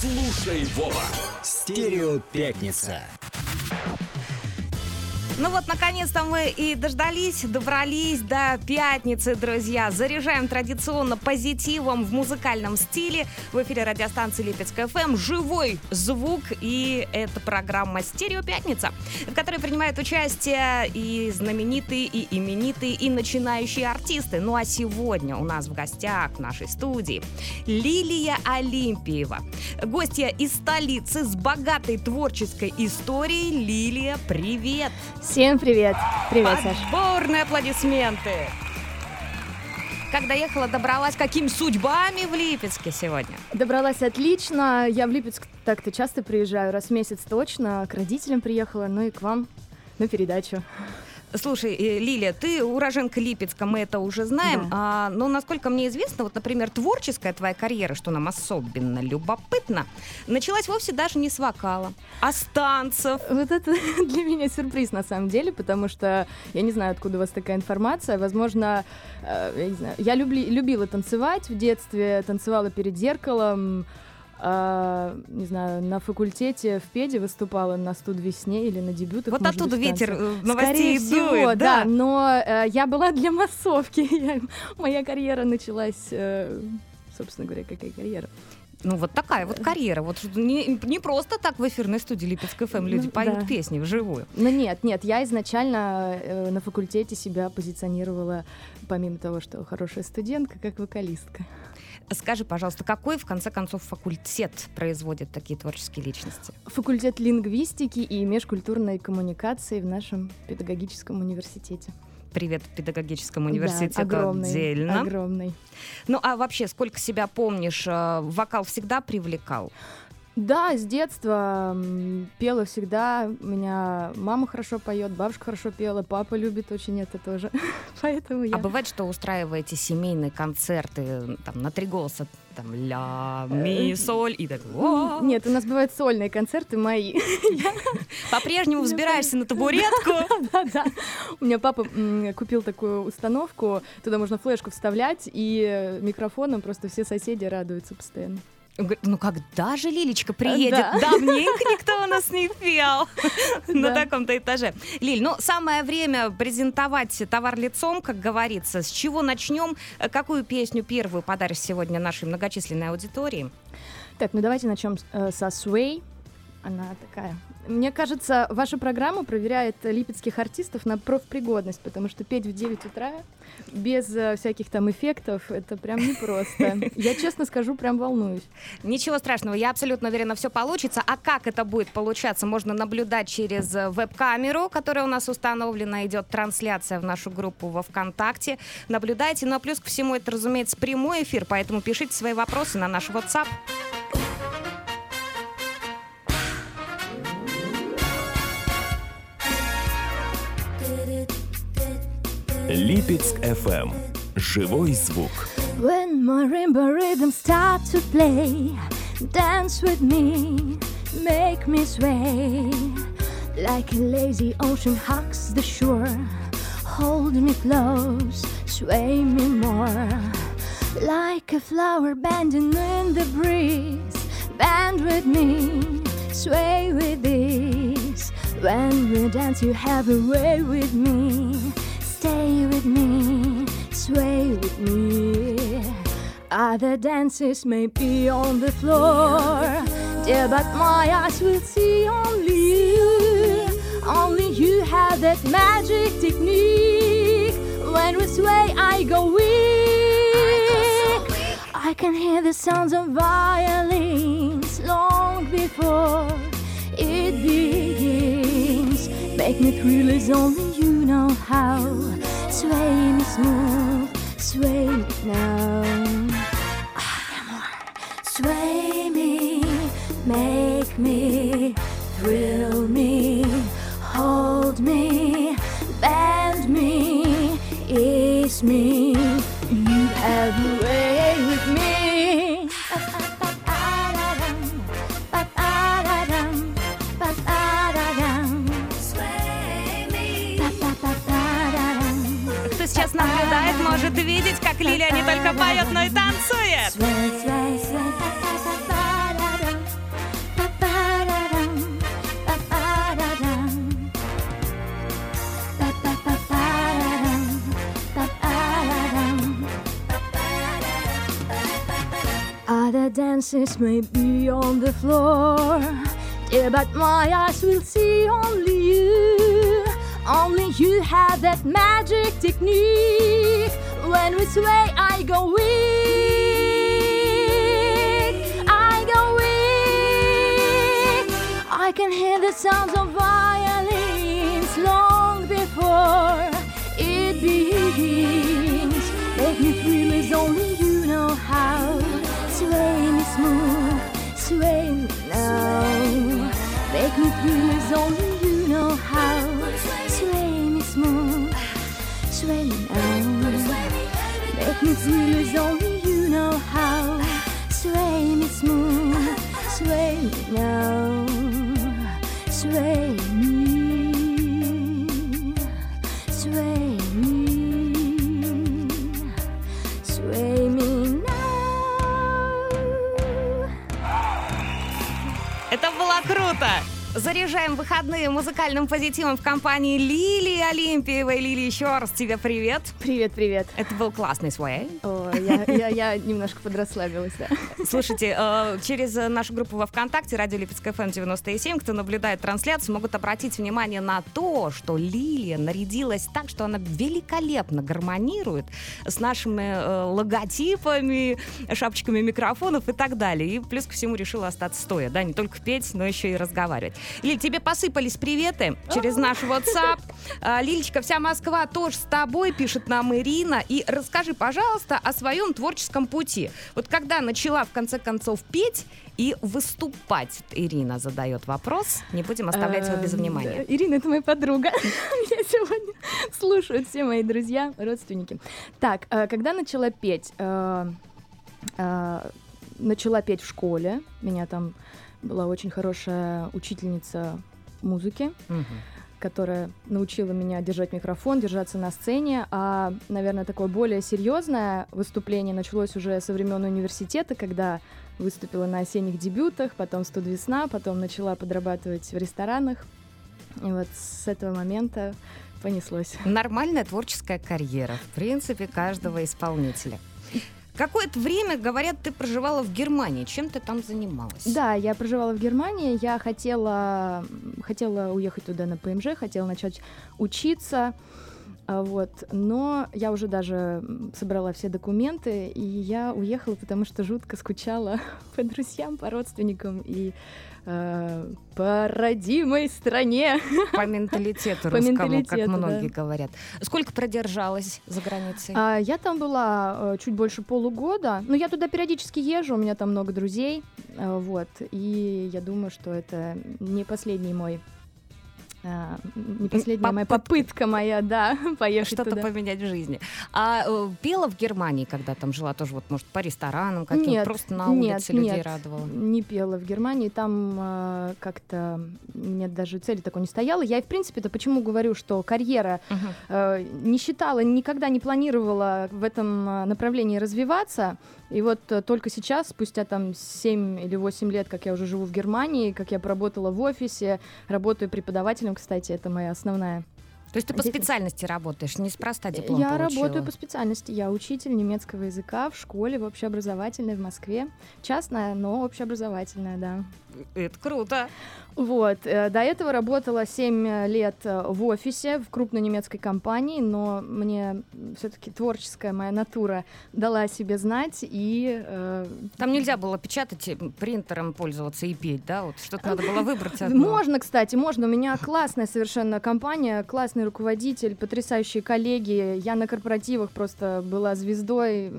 Слушай, Вова. Стерео пятница. Ну вот, наконец-то мы и дождались, добрались до пятницы, друзья. Заряжаем традиционно позитивом в музыкальном стиле. В эфире радиостанции Липецкая ФМ живой звук. И это программа «Стерео Пятница», в которой принимают участие и знаменитые, и именитые, и начинающие артисты. Ну а сегодня у нас в гостях в нашей студии Лилия Олимпиева. Гостья из столицы с богатой творческой историей. Лилия, привет! Всем привет! Привет, Саш. Отборные аплодисменты! Как доехала, добралась, какими судьбами в Липецке сегодня? Добралась отлично. Я в Липецк так-то часто приезжаю, раз в месяц точно. К родителям приехала, ну и к вам на передачу. Слушай, э, Лилия, ты уроженка Липецка, мы это уже знаем. Да. А, но насколько мне известно, вот, например, творческая твоя карьера, что нам особенно любопытно, началась вовсе даже не с вокала, а с танцев. Вот это для меня сюрприз на самом деле, потому что я не знаю, откуда у вас такая информация. Возможно, э, я не знаю. Я любли, любила танцевать в детстве, танцевала перед зеркалом. Э, не знаю, на факультете в педе выступала на студ весне или на дебютах. Вот оттуда быть, ветер э, новостей Скорее всего, дует, да. Но э, я была для массовки. Я- моя карьера началась, э, собственно говоря, какая карьера. Ну вот такая вот карьера. Вот не, не просто так в эфирной студии Липецк ФМ люди Ну, поют да. песни вживую. Ну нет, нет, я изначально э, на факультете себя позиционировала, помимо того, что хорошая студентка, как вокалистка. Скажи, пожалуйста, какой, в конце концов, факультет производит такие творческие личности? Факультет лингвистики и межкультурной коммуникации в нашем педагогическом университете. Привет педагогическому Да, университету огромный, отдельно. огромный. Ну а вообще, сколько себя помнишь, э, вокал всегда привлекал? Да, с детства пела всегда. У меня мама хорошо поет, бабушка хорошо пела, папа любит очень это тоже. Поэтому я... А бывает, что устраиваете семейные концерты э, там на три голоса, там ля, ми, Э, соль и так. Нет, у нас бывают сольные концерты мои. По-прежнему взбираешься на табуретку. Да-да. У меня папа купил такую установку, туда можно флешку вставлять, и э, микрофоном просто все соседи радуются постоянно. Говорит, ну когда же Лилечка приедет? Да. Давненько никто у нас не пел на таком-то этаже. Лиль, ну самое время презентовать товар лицом, как говорится. С чего начнем? Э, Какую песню первую подаришь сегодня нашей многочисленной аудитории? Так, ну давайте начнем э, со Sway. Она такая. Мне кажется, ваша программа проверяет липецких артистов на профпригодность, потому что петь в 9 утра без э, всяких там эффектов, это прям непросто. Я честно скажу, прям волнуюсь. Ничего страшного, я абсолютно уверена, все получится. А как это будет получаться, можно наблюдать через э, веб-камеру, которая у нас установлена, идет трансляция в нашу группу во ВКонтакте. Наблюдайте, ну а плюс ко всему это, разумеется, прямой эфир, поэтому пишите свои вопросы на наш WhatsApp. Липецк FM. Живой звук. When marimba rhythms start to play, dance with me, make me sway. Like a lazy ocean hugs the shore, hold me close, sway me more. Like a flower bending in the breeze, bend with me, sway with ease. When we dance, you have a way with me. Stay with me, sway with me. Other dances may be on the floor, dear, but my eyes will see only you. Only you have that magic technique. When we sway, I go weak. I can hear the sounds of violins long before it begins. Make me thrill as only you know how. Sway me smooth, sway me now. Sway me, make me, thrill me, hold me, bend me, ease me. как Лилия не только поет, но и танцует. Other dances may be on the floor, yeah, but my eyes will see only you. Only you have that magic technique. When we sway, I go weak. I go weak. I can hear the sounds of violins long before it begins. Make me feel as only you know how. Sway me smooth, sway me now. Make me feel as only Feel as only you know how. Sway me smooth, sway me now. Sway me, sway me, sway me now. Это было круто! Заряжаем выходные музыкальным позитивом в компании Лилии Олимпиевой. Лили, еще раз тебе привет. Привет, привет. Это был классный свой. О, я, я, я немножко подрасслабилась, да. Слушайте, э, через нашу группу во ВКонтакте «Радио Липецкая ФМ 97», кто наблюдает трансляцию, могут обратить внимание на то, что Лилия нарядилась так, что она великолепно гармонирует с нашими э, логотипами, шапочками микрофонов и так далее. И плюс ко всему решила остаться стоя, да, не только петь, но еще и разговаривать. Лиль, тебе посыпались приветы через наш WhatsApp. А, Лилечка, вся Москва тоже с тобой, пишет нам Ирина. И расскажи, пожалуйста, о своем творческом пути. Вот когда начала, в конце концов, петь и выступать, Ирина задает вопрос. Не будем оставлять его без Эм, внимания. Ирина, это моя подруга. Меня сегодня слушают все мои друзья, родственники. Так, э, когда начала петь? Э, э, Начала петь в школе. Меня там была очень хорошая учительница музыки, Мгм. Которая научила меня держать микрофон, держаться на сцене. А, наверное, такое более серьезное выступление началось уже со времен университета, когда выступила на осенних дебютах, потом «Студ весна», потом начала подрабатывать в ресторанах. И вот с этого момента понеслось. Нормальная творческая карьера, в принципе, каждого исполнителя. Какое-то время, говорят, ты проживала в Германии. Чем ты там занималась? Да, я проживала в Германии, я хотела, хотела уехать туда на ПМЖ, хотела начать учиться, а, вот, но я уже даже собрала все документы, и я уехала, потому что жутко скучала по друзьям, по родственникам и э, по родимой стране. По менталитету По русскому, как менталитету, многие да. говорят. Сколько продержалась за границей? А, я там была э, чуть больше полугода, но я туда периодически езжу, у меня там много друзей, э, вот, и я думаю, что это не последний мой не последняя моя попытка моя, да, поехать Что-то туда. поменять в жизни. А э, пела в Германии, когда там жила, тоже вот, может, по ресторанам каким-то, Нет, просто на нет, улице людей нет. радовала? Не пела в Германии, там э, как-то нет даже цели такой не стояла. Я в принципе-то почему говорю, что карьера Мгм. э, не считала, никогда не планировала в этом э, направлении развиваться. И вот э, только сейчас, спустя там 7 или 8 лет, как я уже живу в Германии, как я поработала в офисе, работаю преподавателем, кстати, это моя основная. То есть ты по специальности работаешь, неспроста диплом я получила? работаю по специальности, я учитель немецкого языка в школе в общеобразовательной в Москве. Частная, но общеобразовательная, да. Это круто. Вот. э, До этого работала 7 лет э, в офисе в крупной немецкой компании, но мне все-таки творческая моя натура дала о себе знать, и э, Там нельзя было печатать, э, принтером пользоваться и петь, да? Вот что-то надо было выбрать одно. можно, кстати, можно. У меня классная совершенно компания, классный руководитель, потрясающие коллеги. Я на корпоративах просто была звездой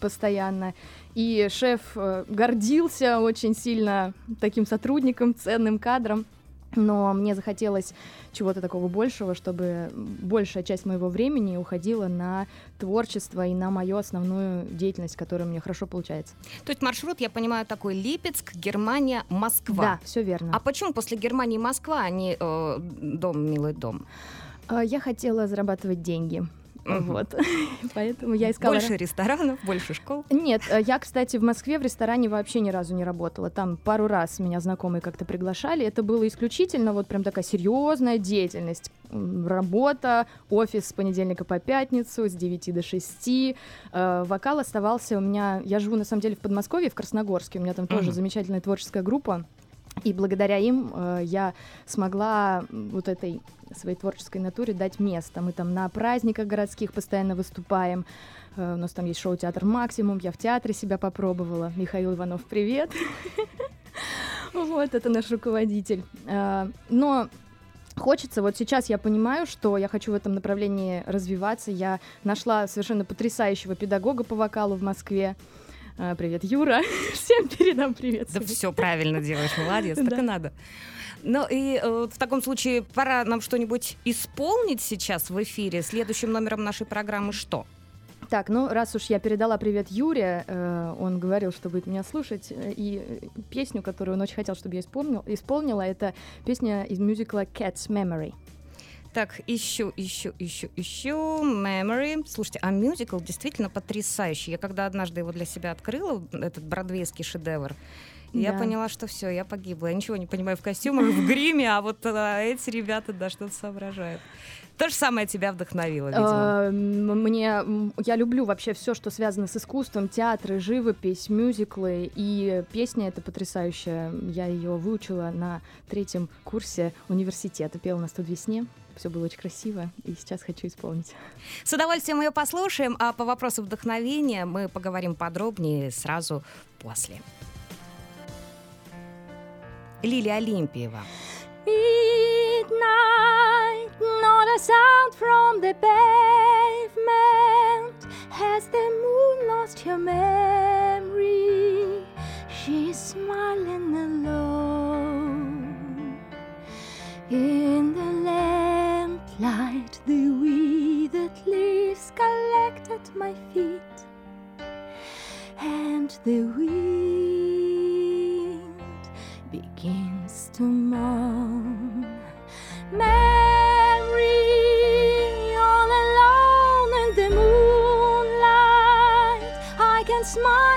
постоянно. И шеф э, гордился очень сильно таким сотрудником, ценным кадром. Но мне захотелось чего-то такого большего, чтобы большая часть моего времени уходила на творчество и на мою основную деятельность, которая меня хорошо получается. То есть маршрут, я понимаю, такой Липецк, Германия, Москва. Да, все верно. А почему после Германии Москва, а не э, дом, милый дом? А, Я хотела зарабатывать деньги. Вот. Поэтому я искала... Больше ресторанов, больше школ. Нет, э, я, кстати, в Москве в ресторане вообще ни разу не работала. Там пару раз меня знакомые как-то приглашали. Это было исключительно вот прям такая серьезная деятельность. Работа, офис с понедельника по пятницу, с 9 до 6. Э, Вокал оставался у меня... Я живу, на самом деле, в Подмосковье, в Красногорске. У меня там тоже замечательная творческая группа. И благодаря им э, я смогла вот этой своей творческой натуре дать место. Мы там на праздниках городских постоянно выступаем. Э, у нас там есть шоу «Театр Максимум». Я в театре себя попробовала. Михаил Иванов, привет. Вот, это наш руководитель. Э, Но Хочется, вот сейчас я понимаю, что я хочу в этом направлении развиваться. Я нашла совершенно потрясающего педагога по вокалу в Москве. Э, Привет, Юра. Всем передам привет. Да все правильно делаешь, молодец, так и надо. Ну и э, в таком случае пора нам что-нибудь исполнить сейчас в эфире. Следующим номером нашей программы что? Так, ну раз уж я передала привет Юре, э, он говорил, что будет меня слушать, э, и э, песню, которую он очень хотел, чтобы я исполнил, исполнила, это песня из мюзикла Cat's Memory. Так, ищу, ищу, ищу, ищу. Memory. Слушайте, а мюзикл действительно потрясающий. Я когда однажды его для себя открыла, этот бродвейский шедевр, я Да. поняла, что все, я погибла. Я ничего не понимаю в костюмах, в гриме, а вот а, эти ребята, да, что-то соображают. То же самое тебя вдохновило, видимо. М- Мне, я люблю вообще все, что связано с искусством, театры, живопись, мюзиклы, и песня эта потрясающая. Я ее выучила на третьем курсе университета, пела на студ весне. Все было очень красиво, и сейчас хочу исполнить. С удовольствием ее послушаем, а по вопросу вдохновения мы поговорим подробнее сразу после. Лилия Олимпиева. Midnight, not a sound from the pavement. Has the moon lost her memory? She's smiling alone. In the lamplight, the withered leaves collect at my feet, and the wind begins to moan. Mary, all alone in the moonlight, I can smile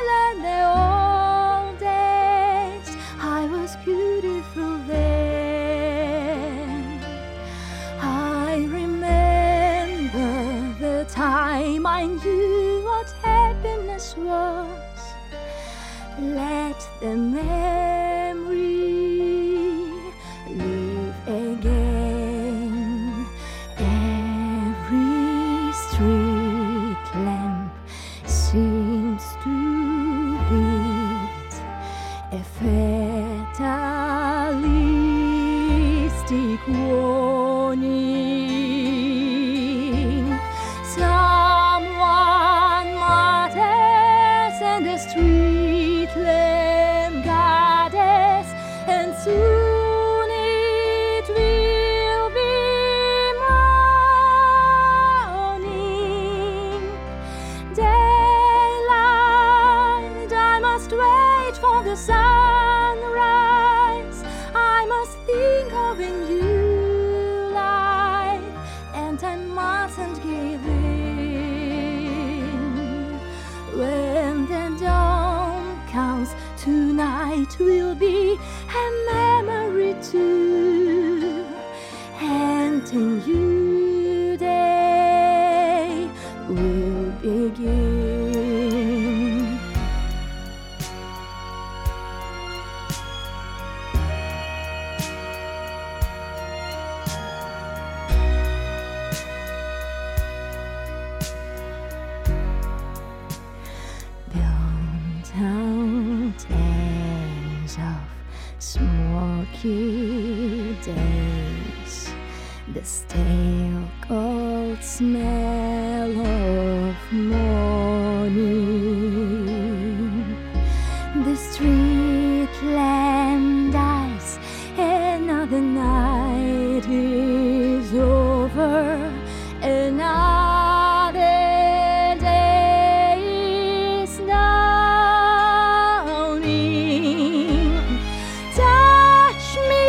Wait for the sun. Smell of morning. The street lamp dies, another night is over, another day is dawning. Touch me,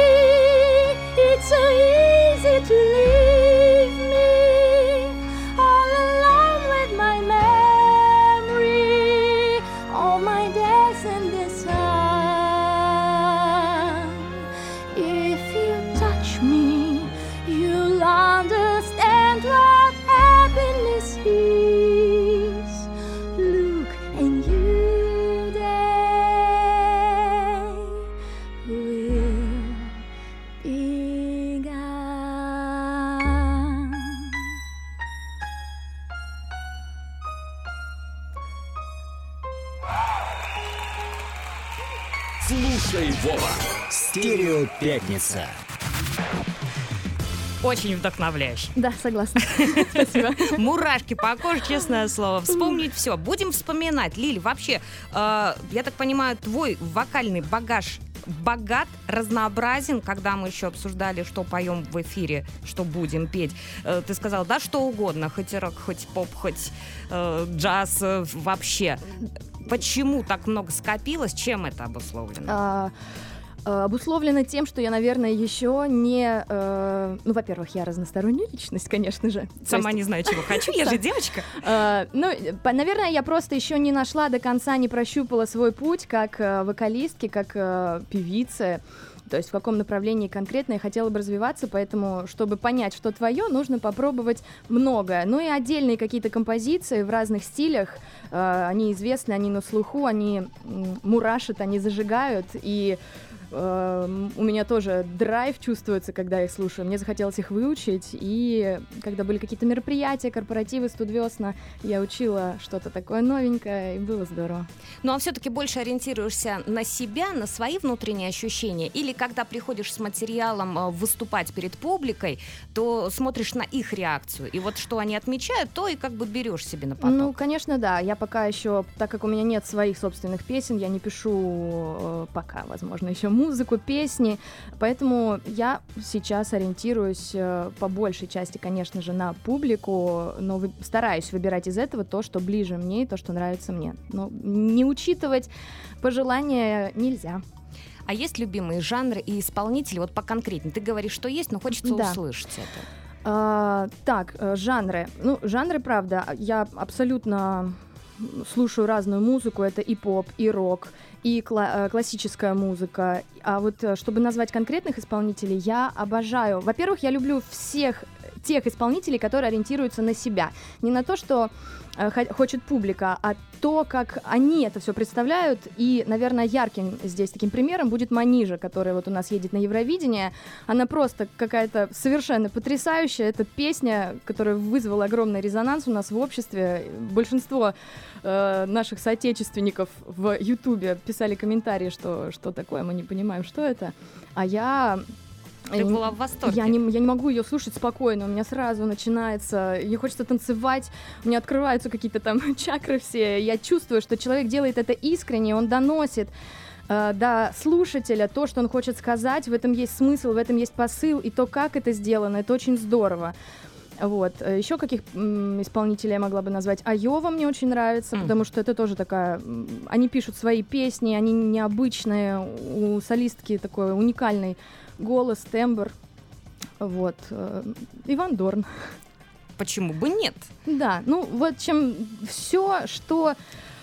it's so easy to leave Очень вдохновляюще. Да, согласна. Спасибо. Мурашки по коже, честное слово. Вспомнить все. Будем вспоминать. Лиль, вообще, э, я так понимаю, твой вокальный багаж богат, разнообразен, когда мы еще обсуждали, что поем в эфире, что будем петь. Э, ты сказал, да, что угодно, хоть рок, хоть поп, хоть э, джаз, э, вообще. Почему так много скопилось? Чем это обусловлено? А, обусловлено тем, что я, наверное, еще не... э, ну, во-первых, я разносторонняя личность, конечно же. Сама не знаю, чего хочу, я же девочка. э, ну, наверное, я просто еще не нашла до конца, не прощупала свой путь как э, вокалистки, как э, певицы. То есть в каком направлении конкретно я хотела бы развиваться, поэтому, чтобы понять, что твое, нужно попробовать многое. Ну и отдельные какие-то композиции в разных стилях, э, они известны, они на слуху, они мурашат, они зажигают, и у меня тоже драйв чувствуется, когда я их слушаю. Мне захотелось их выучить, и когда были какие-то мероприятия, корпоративы, студвесна, я учила что-то такое новенькое, и было здорово. Ну а все-таки больше ориентируешься на себя, на свои внутренние ощущения, или когда приходишь с материалом э, выступать перед публикой, то смотришь на их реакцию, и вот что они отмечают, то и как бы берешь себе на поток. Ну, конечно, да. Я пока еще, так как у меня нет своих собственных песен, я не пишу э, пока, возможно, еще музыку, песни. Поэтому я сейчас ориентируюсь э, по большей части, конечно же, на публику, но вы- стараюсь выбирать из этого то, что ближе мне и то, что нравится мне. Но не учитывать пожелания нельзя. А есть любимые жанры и исполнители, вот поконкретнее? Ты говоришь, что есть, но хочется Да. услышать это. А, так, э, жанры. Ну, жанры, правда, я абсолютно слушаю разную музыку. Это и поп, и рок, и кла- э, классическая музыка. А вот э, чтобы назвать конкретных исполнителей, я обожаю. Во-первых, я люблю всех тех исполнителей, которые ориентируются на себя. Не на то, что э, хо- хочет публика, а то, как они это все представляют. И, наверное, ярким здесь таким примером будет Манижа, которая вот у нас едет на Евровидение. Она просто какая-то совершенно потрясающая. Это песня, которая вызвала огромный резонанс у нас в обществе. Большинство э, наших соотечественников в Ютубе писали комментарии, что что такое, мы не понимаем, что это. А я... Ты была в восторге. Я не, я не могу ее слушать спокойно, у меня сразу начинается, мне хочется танцевать, у меня открываются какие-то там чакры все, я чувствую, что человек делает это искренне, он доносит э, до слушателя то, что он хочет сказать, в этом есть смысл, в этом есть посыл, и то, как это сделано, это очень здорово. Вот. Э, Еще каких исполнителей я могла бы назвать? Айова мне очень нравится, Мгм. потому что это тоже такая... Они пишут свои песни, они необычные, у солистки такой уникальный голос, тембр. Вот. э, Иван Дорн. Почему бы нет? Да, ну вот чем все, что...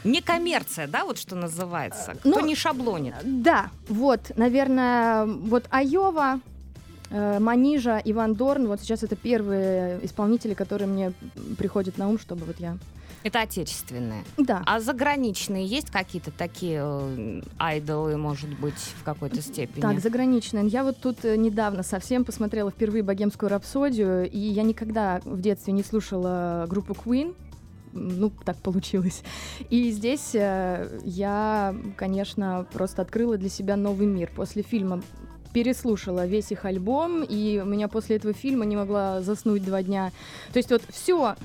Не коммерция, да, вот что называется. Ну, Кто не шаблонит. Да, вот, наверное, вот Айова, э, Манижа, Иван Дорн, вот сейчас это первые исполнители, которые мне приходят на ум, чтобы вот я... Это отечественные. Да. А заграничные есть какие-то такие э, айдолы, может быть, в какой-то степени? Так, заграничные. Я вот тут э, недавно совсем посмотрела впервые богемскую рапсодию, и я никогда в детстве не слушала группу Queen. Ну, так получилось. И здесь э, я, конечно, просто открыла для себя новый мир. После фильма переслушала весь их альбом, и у меня после этого фильма не могла заснуть два дня. То есть вот все,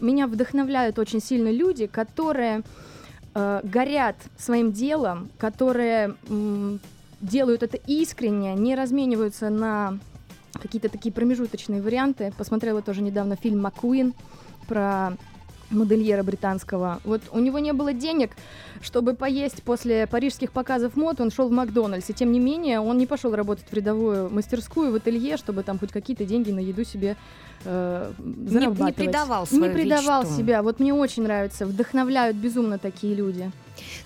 меня вдохновляют очень сильно люди, которые э, горят своим делом, которые м, делают это искренне, не размениваются на какие-то такие промежуточные варианты. Посмотрела тоже недавно фильм «Маккуин» про модельера британского. Вот у него не было денег, чтобы поесть после парижских показов мод, он шел в Макдональдс. И тем не менее, он не пошел работать в рядовую мастерскую, в ателье, чтобы там хоть какие-то деньги на еду себе э, не зарабатывать. предавал Не свою предавал мечту. себя. Вот мне очень нравится. Вдохновляют безумно такие люди.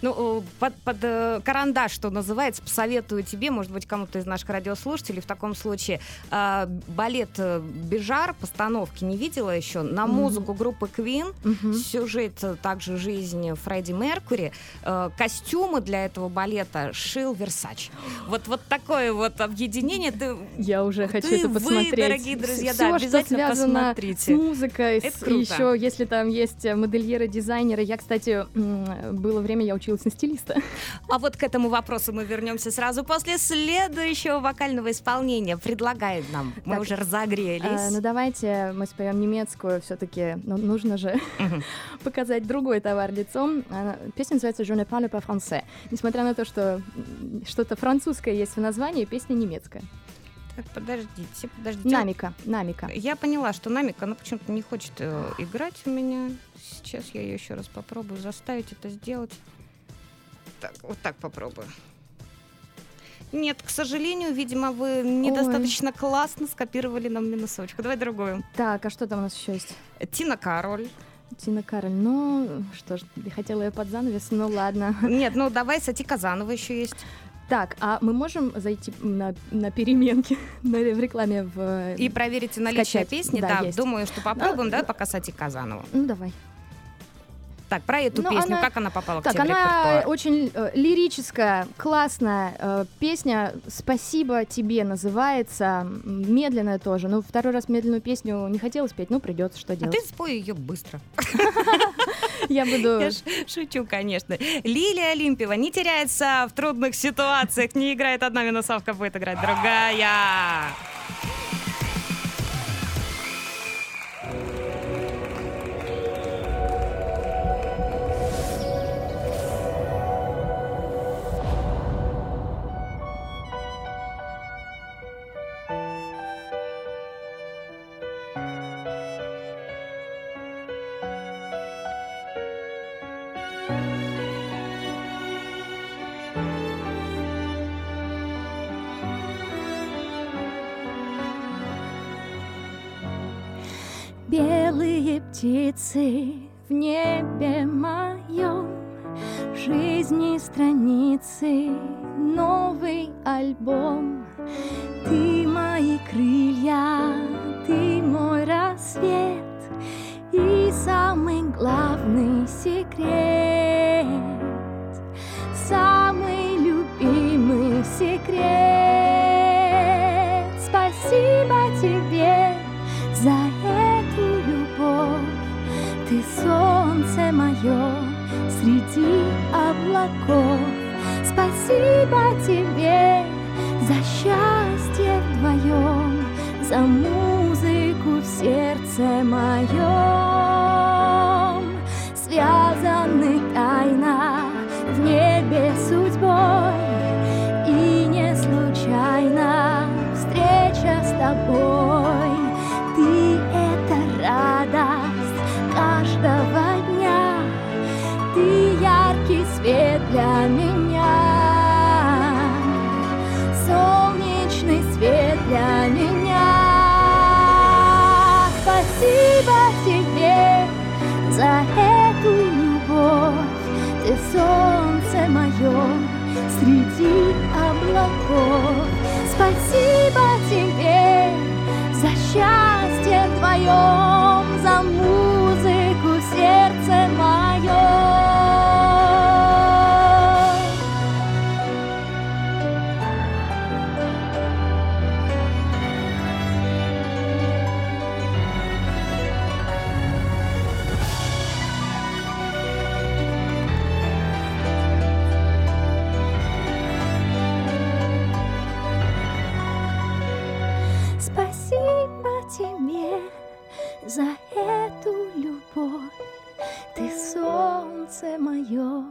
Ну, э, под, под, э, карандаш, что называется, посоветую тебе, может быть, кому-то из наших радиослушателей в таком случае. э, балет э, «Бежар», постановки не видела еще, на музыку группы Queen, Мгм. сюжет также жизни Фредди Меркури, э, костюмы для этого балета шил Версач. Вот, вот такое вот объединение. Ты, Я уже хочу Ты, это вы, посмотреть. дорогие друзья, Всё, да, что обязательно связано посмотрите. с музыкой, Это с- круто. еще если там есть э, модельеры, дизайнеры. Я, кстати, было время я училась на стилиста. А вот к этому вопросу мы вернемся сразу после следующего вокального исполнения. Предлагает нам. Мы Так, уже разогрелись. А, ну давайте мы споем немецкую, все-таки ну, нужно же показать другой товар лицом. Песня называется «Je ne parle pas français». Несмотря на то, что что-то французское есть в названии, песня немецкая. Так, подождите, подождите. Намика, намика. Я поняла, что Намик, она почему-то не хочет э, играть у меня. Сейчас я ее еще раз попробую заставить это сделать. Так, вот так попробую. Нет, к сожалению, видимо, вы недостаточно классно скопировали нам минусовочку. Давай другую. Так, а что там у нас еще есть? Тина Кароль. Тина Кароль. Ну, что ж, хотела ее под занавес, ну ладно. Нет, ну давай, Сати Казанова еще есть. Так, а мы можем зайти на, на переменки на, в рекламе в... И проверите наличие Скачать. песни. Да, Да, есть. думаю, что попробуем, Ну, да, пока Сати Казанова. Ну, давай. Так, про эту Ну, песню, она- как она попала Так, к тебе в она репертуар? очень э, лирическая, классная э, песня. Спасибо тебе называется. Медленная тоже. Ну, второй раз медленную песню не хотелось петь, ну, придется, что А делать. ты спой ее быстро. Я буду... Я шучу, конечно. Лилия Олимпиева не теряется в трудных ситуациях, не играет одна минусовка, будет играть другая. Птицы в небе моем, Жизни страницы, новый альбом. Ты мои крылья, ты мой рассвет И самый главный секрет Самый любимый секрет Ты солнце мое среди облаков. Спасибо тебе за счастье вдвоем За музыку в сердце моем тебе за эту любовь. Ты солнце мое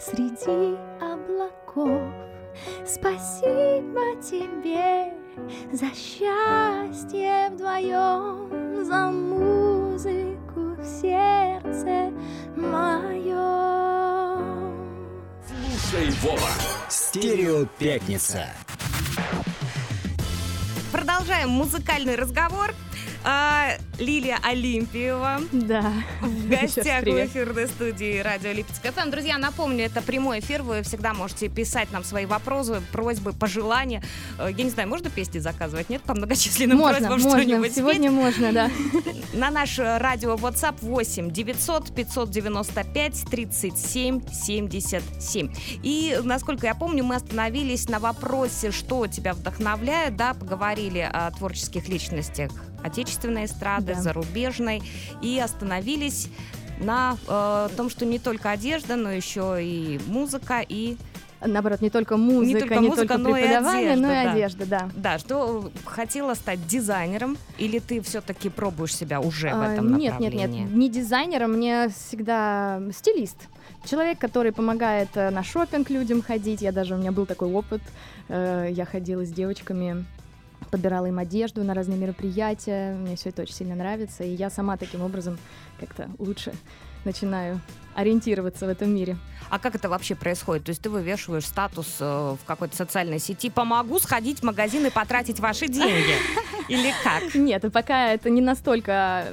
среди облаков. Спасибо тебе за счастье вдвоем, за музыку в сердце моем. Слушай, Вова. Стерео пятница. Продолжаем музыкальный разговор. А, Лилия Олимпиева Да. в гостях в эфирной студии радио Липецк ФМ. Друзья, напомню, это прямой эфир. Вы всегда можете писать нам свои вопросы, просьбы, пожелания. Э, Я не знаю, можно песни заказывать? Нет? По многочисленным Можно, просьбам можно. что-нибудь Сегодня можно, да. спеть? На наш э, радио WhatsApp 8 900 595 37 77. И, насколько я помню, мы остановились на вопросе, что тебя вдохновляет, да, поговорили о творческих личностях отечественной эстрады, Да. зарубежной, и остановились на э, том, что не только одежда, но еще и музыка и Наоборот, не только музыка, не только, музыка, но и преподавание, одежда, но и да. одежда, да. Да, что хотела стать дизайнером, или ты все-таки пробуешь себя уже в А, этом Нет, нет, направлении? нет, не дизайнером, мне всегда стилист. Человек, который помогает э, на шопинг людям ходить. Я даже, у меня был такой опыт. Э, Я ходила с девочками, подбирала им одежду на разные мероприятия. Мне все это очень сильно нравится. И я сама таким образом как-то лучше начинаю ориентироваться в этом мире. А как это вообще происходит? То есть ты вывешиваешь статус э, в какой-то социальной сети «Помогу сходить в магазин и потратить ваши деньги». Или как? Нет, и пока это не настолько...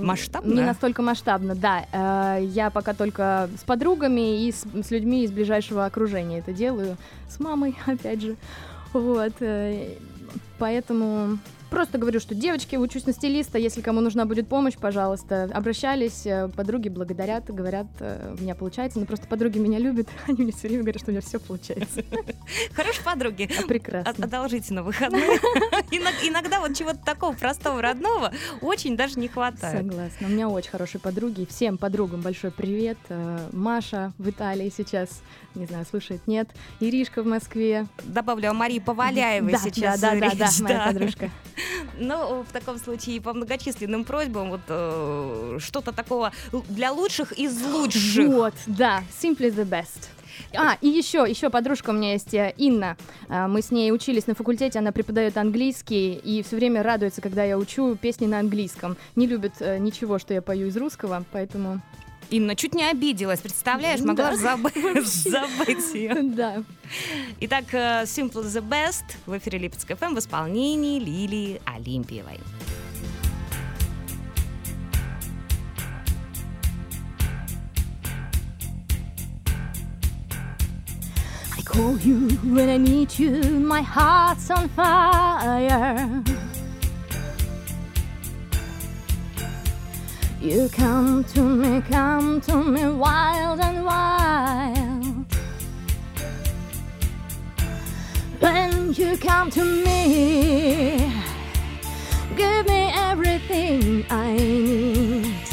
Масштабно? Не настолько масштабно, да. Э, Я пока только с подругами и с людьми из ближайшего окружения это делаю. С мамой, опять же. Вот. э, Поэтому просто говорю, что девочки, учусь на стилиста, если кому нужна будет помощь, пожалуйста, обращались, э, подруги благодарят, говорят, э, у меня получается, но просто подруги меня любят, они мне все время говорят, что у меня все получается. Хорошие подруги. А, Прекрасно. Одолжите на выходные. Иног- Иногда вот чего-то такого простого, родного очень даже не хватает. Согласна. У меня очень хорошие подруги. Всем подругам большой привет. Э, Маша в Италии сейчас, не знаю, слушает, нет. Иришка в Москве. Добавлю, о Марии Поваляевой сейчас да, да, да, моя подружка. Ну, в таком случае, по многочисленным просьбам, вот э, что-то такого для лучших из лучших. Вот, да, simply the best. А, и еще, еще подружка у меня есть, э, Инна. А, Мы с ней учились на факультете, она преподает английский и все время радуется, когда я учу песни на английском. Не любит э, ничего, что я пою из русского, поэтому Инна чуть не обиделась, представляешь, могла Да. забыть, забыть ее. да. Итак, э, Simple the Best в эфире Липецк ФМ в исполнении Лилии Олимпиевой. I call you when I need you, my heart's on fire. You come to me, come to me wild and wild. When you come to me, give me everything I need.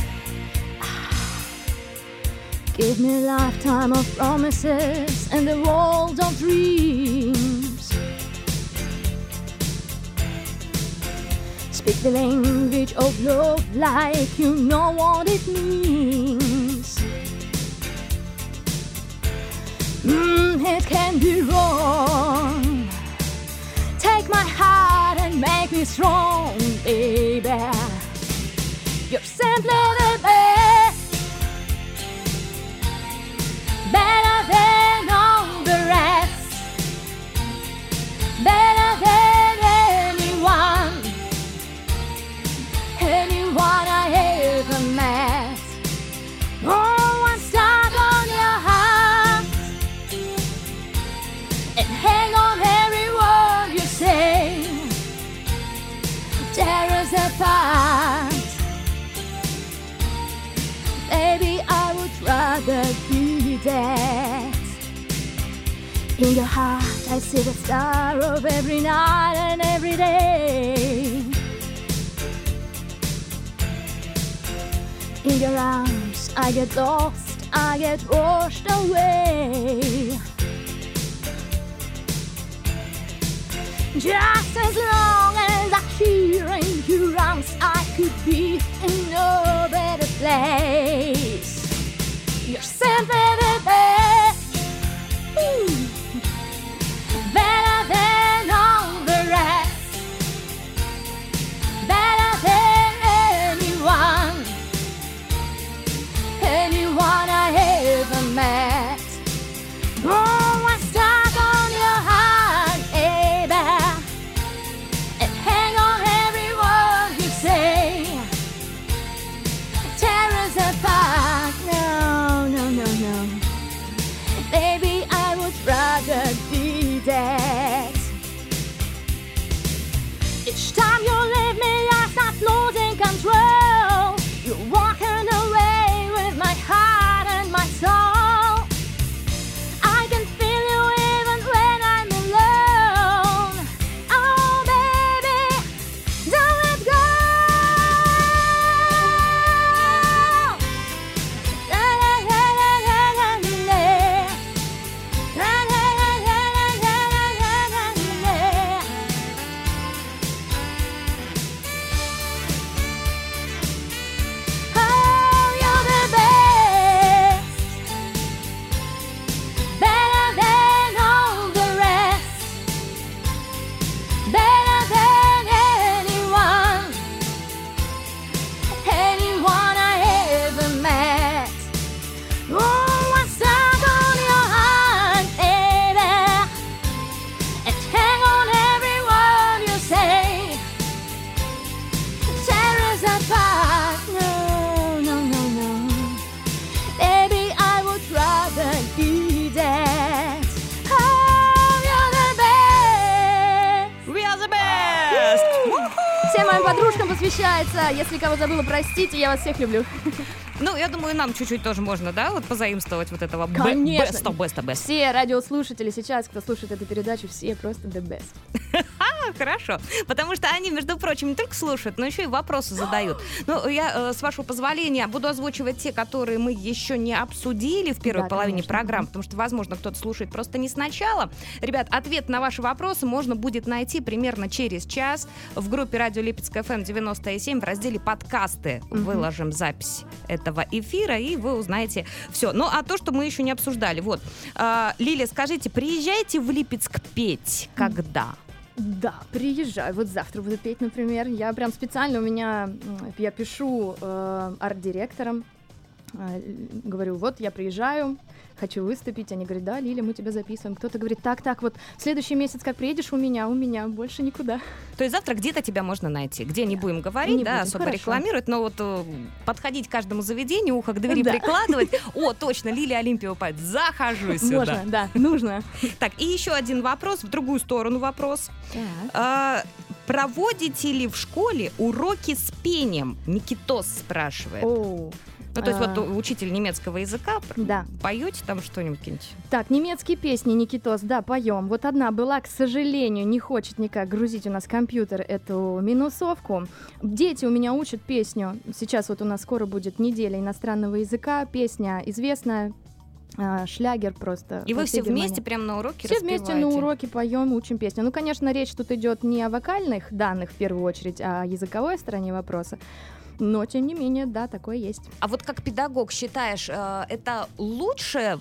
Give me a lifetime of promises and a world of dreams. Speak the language of love like you know what it means. Mm, it can be wrong. Take my heart and make me strong, baby. Star of every night and every day. In your arms, I get lost, I get washed away. Just as long as I hear in your arms, I could be in no better place. You're simply кого забыла, простите, я вас всех люблю. Ну, я думаю, нам чуть-чуть тоже можно, да, вот позаимствовать вот этого Конечно. best of best. Все радиослушатели сейчас, кто слушает эту передачу, все просто the best. А, хорошо. Потому что они, между прочим, не только слушают, но еще и вопросы задают. Ну, я, э, с вашего позволения, буду озвучивать те, которые мы еще не обсудили в первой Да, половине конечно. программы, потому что, возможно, кто-то слушает просто не сначала. Ребят, ответ на ваши вопросы можно будет найти примерно через час в группе радио Липецкая ФМ 97 в разделе подкасты. Мгм. Выложим запись этого эфира, и вы узнаете все. Ну, а то, что мы еще не обсуждали. Вот. А, Лилия, скажите, приезжайте в Липецк петь? Когда? Да, приезжаю. Вот завтра буду петь, например. Я прям специально у меня, я пишу э, арт-директорам, э, говорю, вот я приезжаю, хочу выступить. Они говорят, да, Лиля, мы тебя записываем. Кто-то говорит, так, так, вот в следующий месяц как приедешь у меня, у меня, больше никуда. То есть завтра где-то тебя можно найти. Где не будем говорить, Не да, будем, особо хорошо. рекламировать, но вот э, подходить к каждому заведению, ухо к двери Да. прикладывать. О, точно, Лилия Олимпия упадет. Захожу сюда. Можно, да, нужно. Так, и еще один вопрос, в другую сторону вопрос. А, проводите ли в школе уроки с пением? Никитос спрашивает. О, Ну, то есть а. вот учитель немецкого языка, да. поете там что-нибудь? Так, немецкие песни, Никитос, да, поем. Вот одна была, к сожалению, не хочет никак грузить у нас компьютер эту минусовку. Дети у меня учат песню. Сейчас вот у нас скоро будет неделя иностранного языка. Песня известная, а, шлягер просто. И вы все Германии. вместе прямо на уроке Все вместе на распеваете? уроке поем, учим песню. Ну, конечно, речь тут идет не о вокальных данных в первую очередь, а о языковой стороне вопроса. Но, тем не менее, да, такое есть. А вот как педагог считаешь, э, это лучшее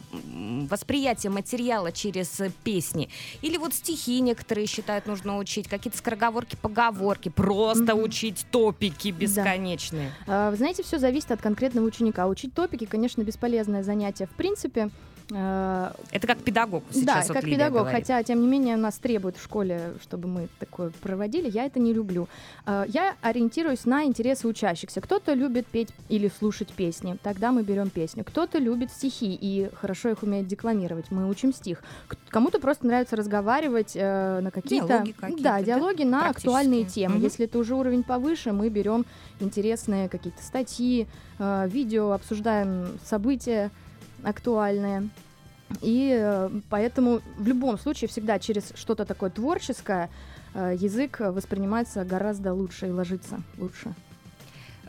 восприятие материала через э, песни? Или вот стихи некоторые считают нужно учить, какие-то скороговорки, поговорки, просто Мгм. учить топики бесконечные? А, Вы знаете, все зависит от конкретного ученика. Учить топики, конечно, бесполезное занятие в принципе. А, Это как педагог да, сейчас вот как Лилия педагог, говорит. хотя, тем не менее, нас требуют в школе, чтобы мы такое проводили, я это не люблю. А, Я ориентируюсь на интересы учащихся. Кто-то любит петь или слушать песни, тогда мы берем песню. Кто-то любит стихи и хорошо их умеет декламировать, мы учим стих. Кому-то просто нравится разговаривать э, на какие-то... Диалоги какие-то, да, да? диалоги на Практические. актуальные темы. Мгм. Если это уже уровень повыше, мы берем интересные какие-то статьи, э, видео, обсуждаем события актуальные. И э, поэтому в любом случае всегда через что-то такое творческое э, язык воспринимается гораздо лучше и ложится лучше.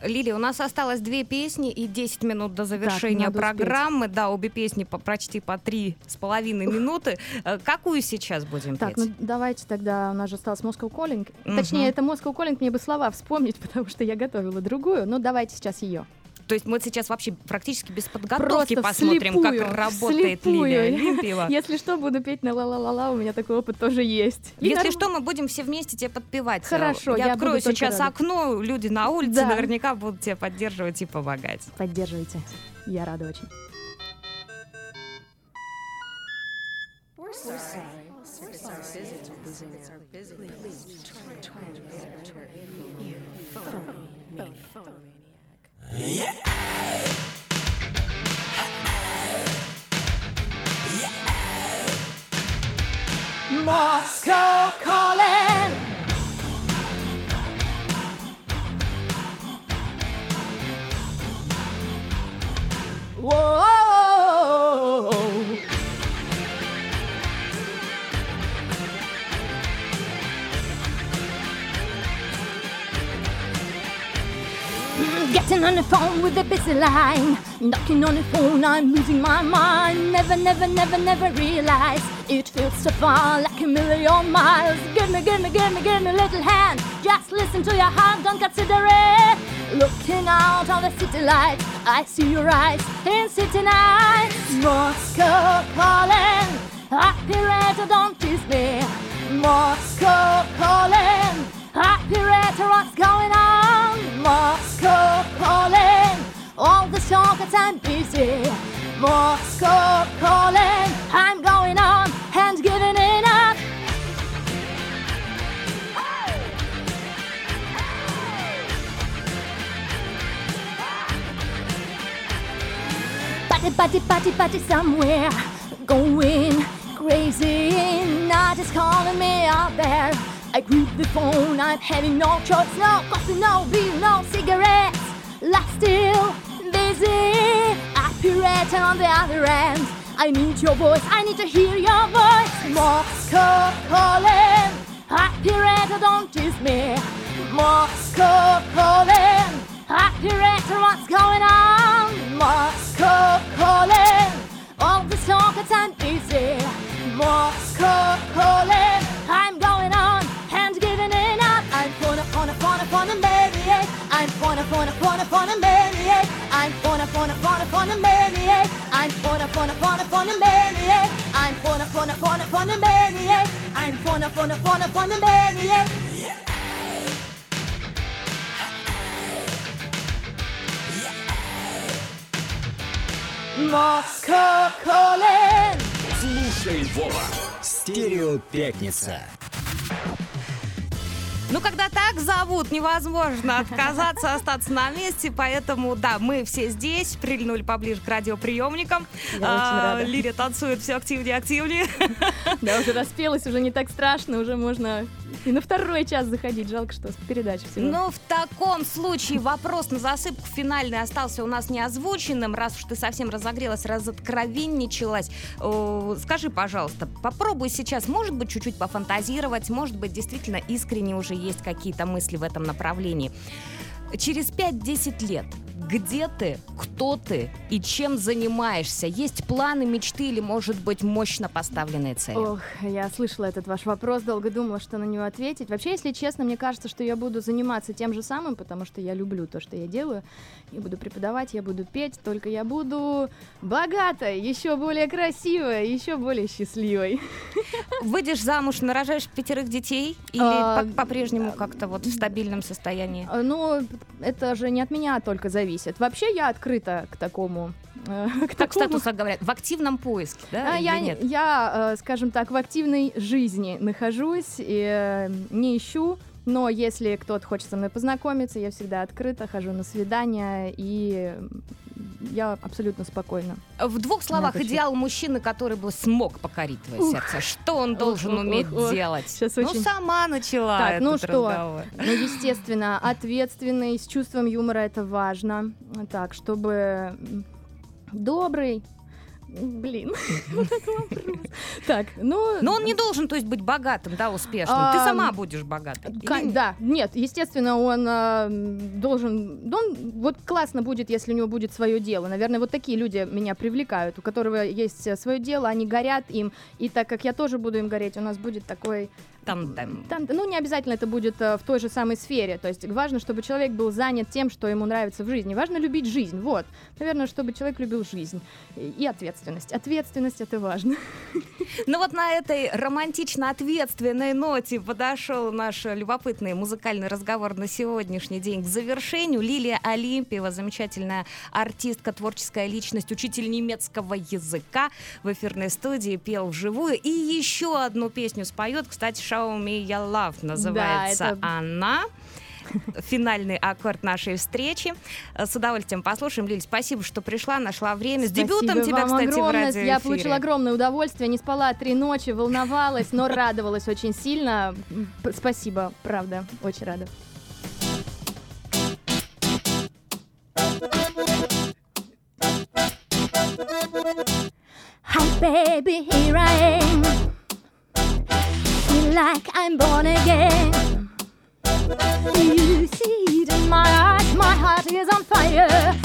Лилия, у нас осталось две песни и 10 минут до завершения успеть. программы. Да, обе песни по почти по три с половиной минуты. Э, Какую сейчас будем Так, петь? ну давайте тогда, у нас же осталось Moscow Calling. Мгм. Точнее, это Moscow Calling, мне бы слова вспомнить, потому что я готовила другую. Ну, давайте сейчас ее. То есть мы сейчас вообще практически без подготовки Просто посмотрим, вслепую, как работает вслепую. Лилия Олимпиева. Если что, буду петь на ла-ла-ла-ла, у меня такой опыт тоже есть. Если что, мы будем все вместе тебе подпевать. Хорошо, я, я открою сейчас окно, люди на улице Да. наверняка будут тебя поддерживать и помогать. Поддерживайте. Я рада очень. Moscow calling. Getting on the phone with a busy line. Knocking on the phone, I'm losing my mind. Never, never, never, never realize it feels so far like a million miles. Give me, give me, give me, give me a little hand. Just listen to your heart, don't consider it. Looking out on the city lights, I see your eyes in city nights. Moscow calling, operator, don't tease me. Moscow calling, operator, what's going on? Moscow calling, all the sockets I'm busy. Moscow calling, I'm going on and giving it up. Party, party, party, party somewhere. Going crazy. Night is calling me out there. I grip the phone, I'm having no choice, no coffee, no beer, on the other end. I need your voice, I need to hear your voice. Moscow calling. Operator, don't tease me. Moscow calling. Operator, what's going on? Moscow calling. All the sockets I'm busy. Moscow calling. I'm going on and giving it up. I'm gonna, gonna, gonna, gonna marry. I'm gonna, gonna, gonna, gonna marry. I'm gonna, gonna, gonna, gonna marry. I'm gonna, gonna, gonna, gonna marry. I'm gonna, gonna, gonna, gonna marry. I'm gonna, gonna, gonna, gonna marry. Moscow calling. Слушай, Вова. Стерео Пятница. Ну, когда так зовут, невозможно отказаться, остаться на месте, поэтому, да, мы все здесь, прильнули поближе к радиоприемникам. Я рада. Лиля танцует все активнее и активнее. Да, уже распелась, уже не так страшно, уже можно и на второй час заходить. Жалко, что с передачи всего. Ну, в таком случае вопрос на засыпку финальный остался у нас неозвученным. Раз уж ты совсем разогрелась, разоткровенничалась, скажи, пожалуйста, попробуй сейчас, может быть, чуть-чуть пофантазировать, может быть, действительно искренне уже есть какие-то мысли в этом направлении. Через 5-10 лет где ты, кто ты и чем занимаешься? Есть планы, мечты или, может быть, мощно поставленные цели? Ох, я слышала этот ваш вопрос, долго думала, что на него ответить. Вообще, если честно, мне кажется, что я буду заниматься тем же самым, потому что я люблю то, что я делаю. Я буду преподавать, я буду петь, только я буду богатой, еще более красивой, еще более счастливой. Выйдешь замуж, нарожаешь пятерых детей или А, по- по-прежнему как-то вот в стабильном состоянии? А, Ну, это же не от меня только зависит. Вообще, я открыта к такому. э, К Как такому статуса говорят, в активном поиске, да? А, я, нет? я, э, скажем так, в активной жизни нахожусь и э, не ищу, но если кто-то хочет со мной познакомиться, я всегда открыта, хожу на свидания, и я абсолютно спокойна. В двух словах, идеал мужчины, который бы смог покорить твое Ух. сердце. Что он должен Ух, уметь ух, ух. делать? Щас ну, очень- сама начала Так, этот ну что? разговор. Ну, естественно, ответственный, с чувством юмора это важно. Так, чтобы добрый. Блин, вот это вопрос. Так, ну... Но он не должен, то есть, быть богатым, да, успешным. Ты сама будешь богатой. Да, нет, естественно, он а, должен, он вот классно будет, если у него будет свое дело. Наверное, вот такие люди меня привлекают, у которого есть свое дело, они горят им, и так как я тоже буду им гореть, у нас будет такой, Тандем. там, ну не обязательно это будет а, в той же самой сфере, то есть важно, чтобы человек был занят тем, что ему нравится в жизни, важно любить жизнь, вот, наверное, чтобы человек любил жизнь и, и ответственность, ответственность это важно. Ну вот на этой романтично-ответственной ноте подошел наш любопытный музыкальный разговор на сегодняшний день к завершению. Лилия Олимпиева, замечательная артистка, творческая личность, учитель немецкого языка в эфирной студии пел вживую. И еще одну песню споет, кстати, «Show Me Your Love» называется это- она. Финальный аккорд нашей встречи. Э, С удовольствием послушаем. Лиль, спасибо, что пришла, нашла время. С дебютом тебя, кстати, в огромное. радиоэфире. Я получила огромное удовольствие, не спала три ночи, волновалась, но радовалась очень сильно. Спасибо, правда, очень рада. Hi baby, here I am. Feel like I'm born again. You see it in my eyes, my heart is on fire.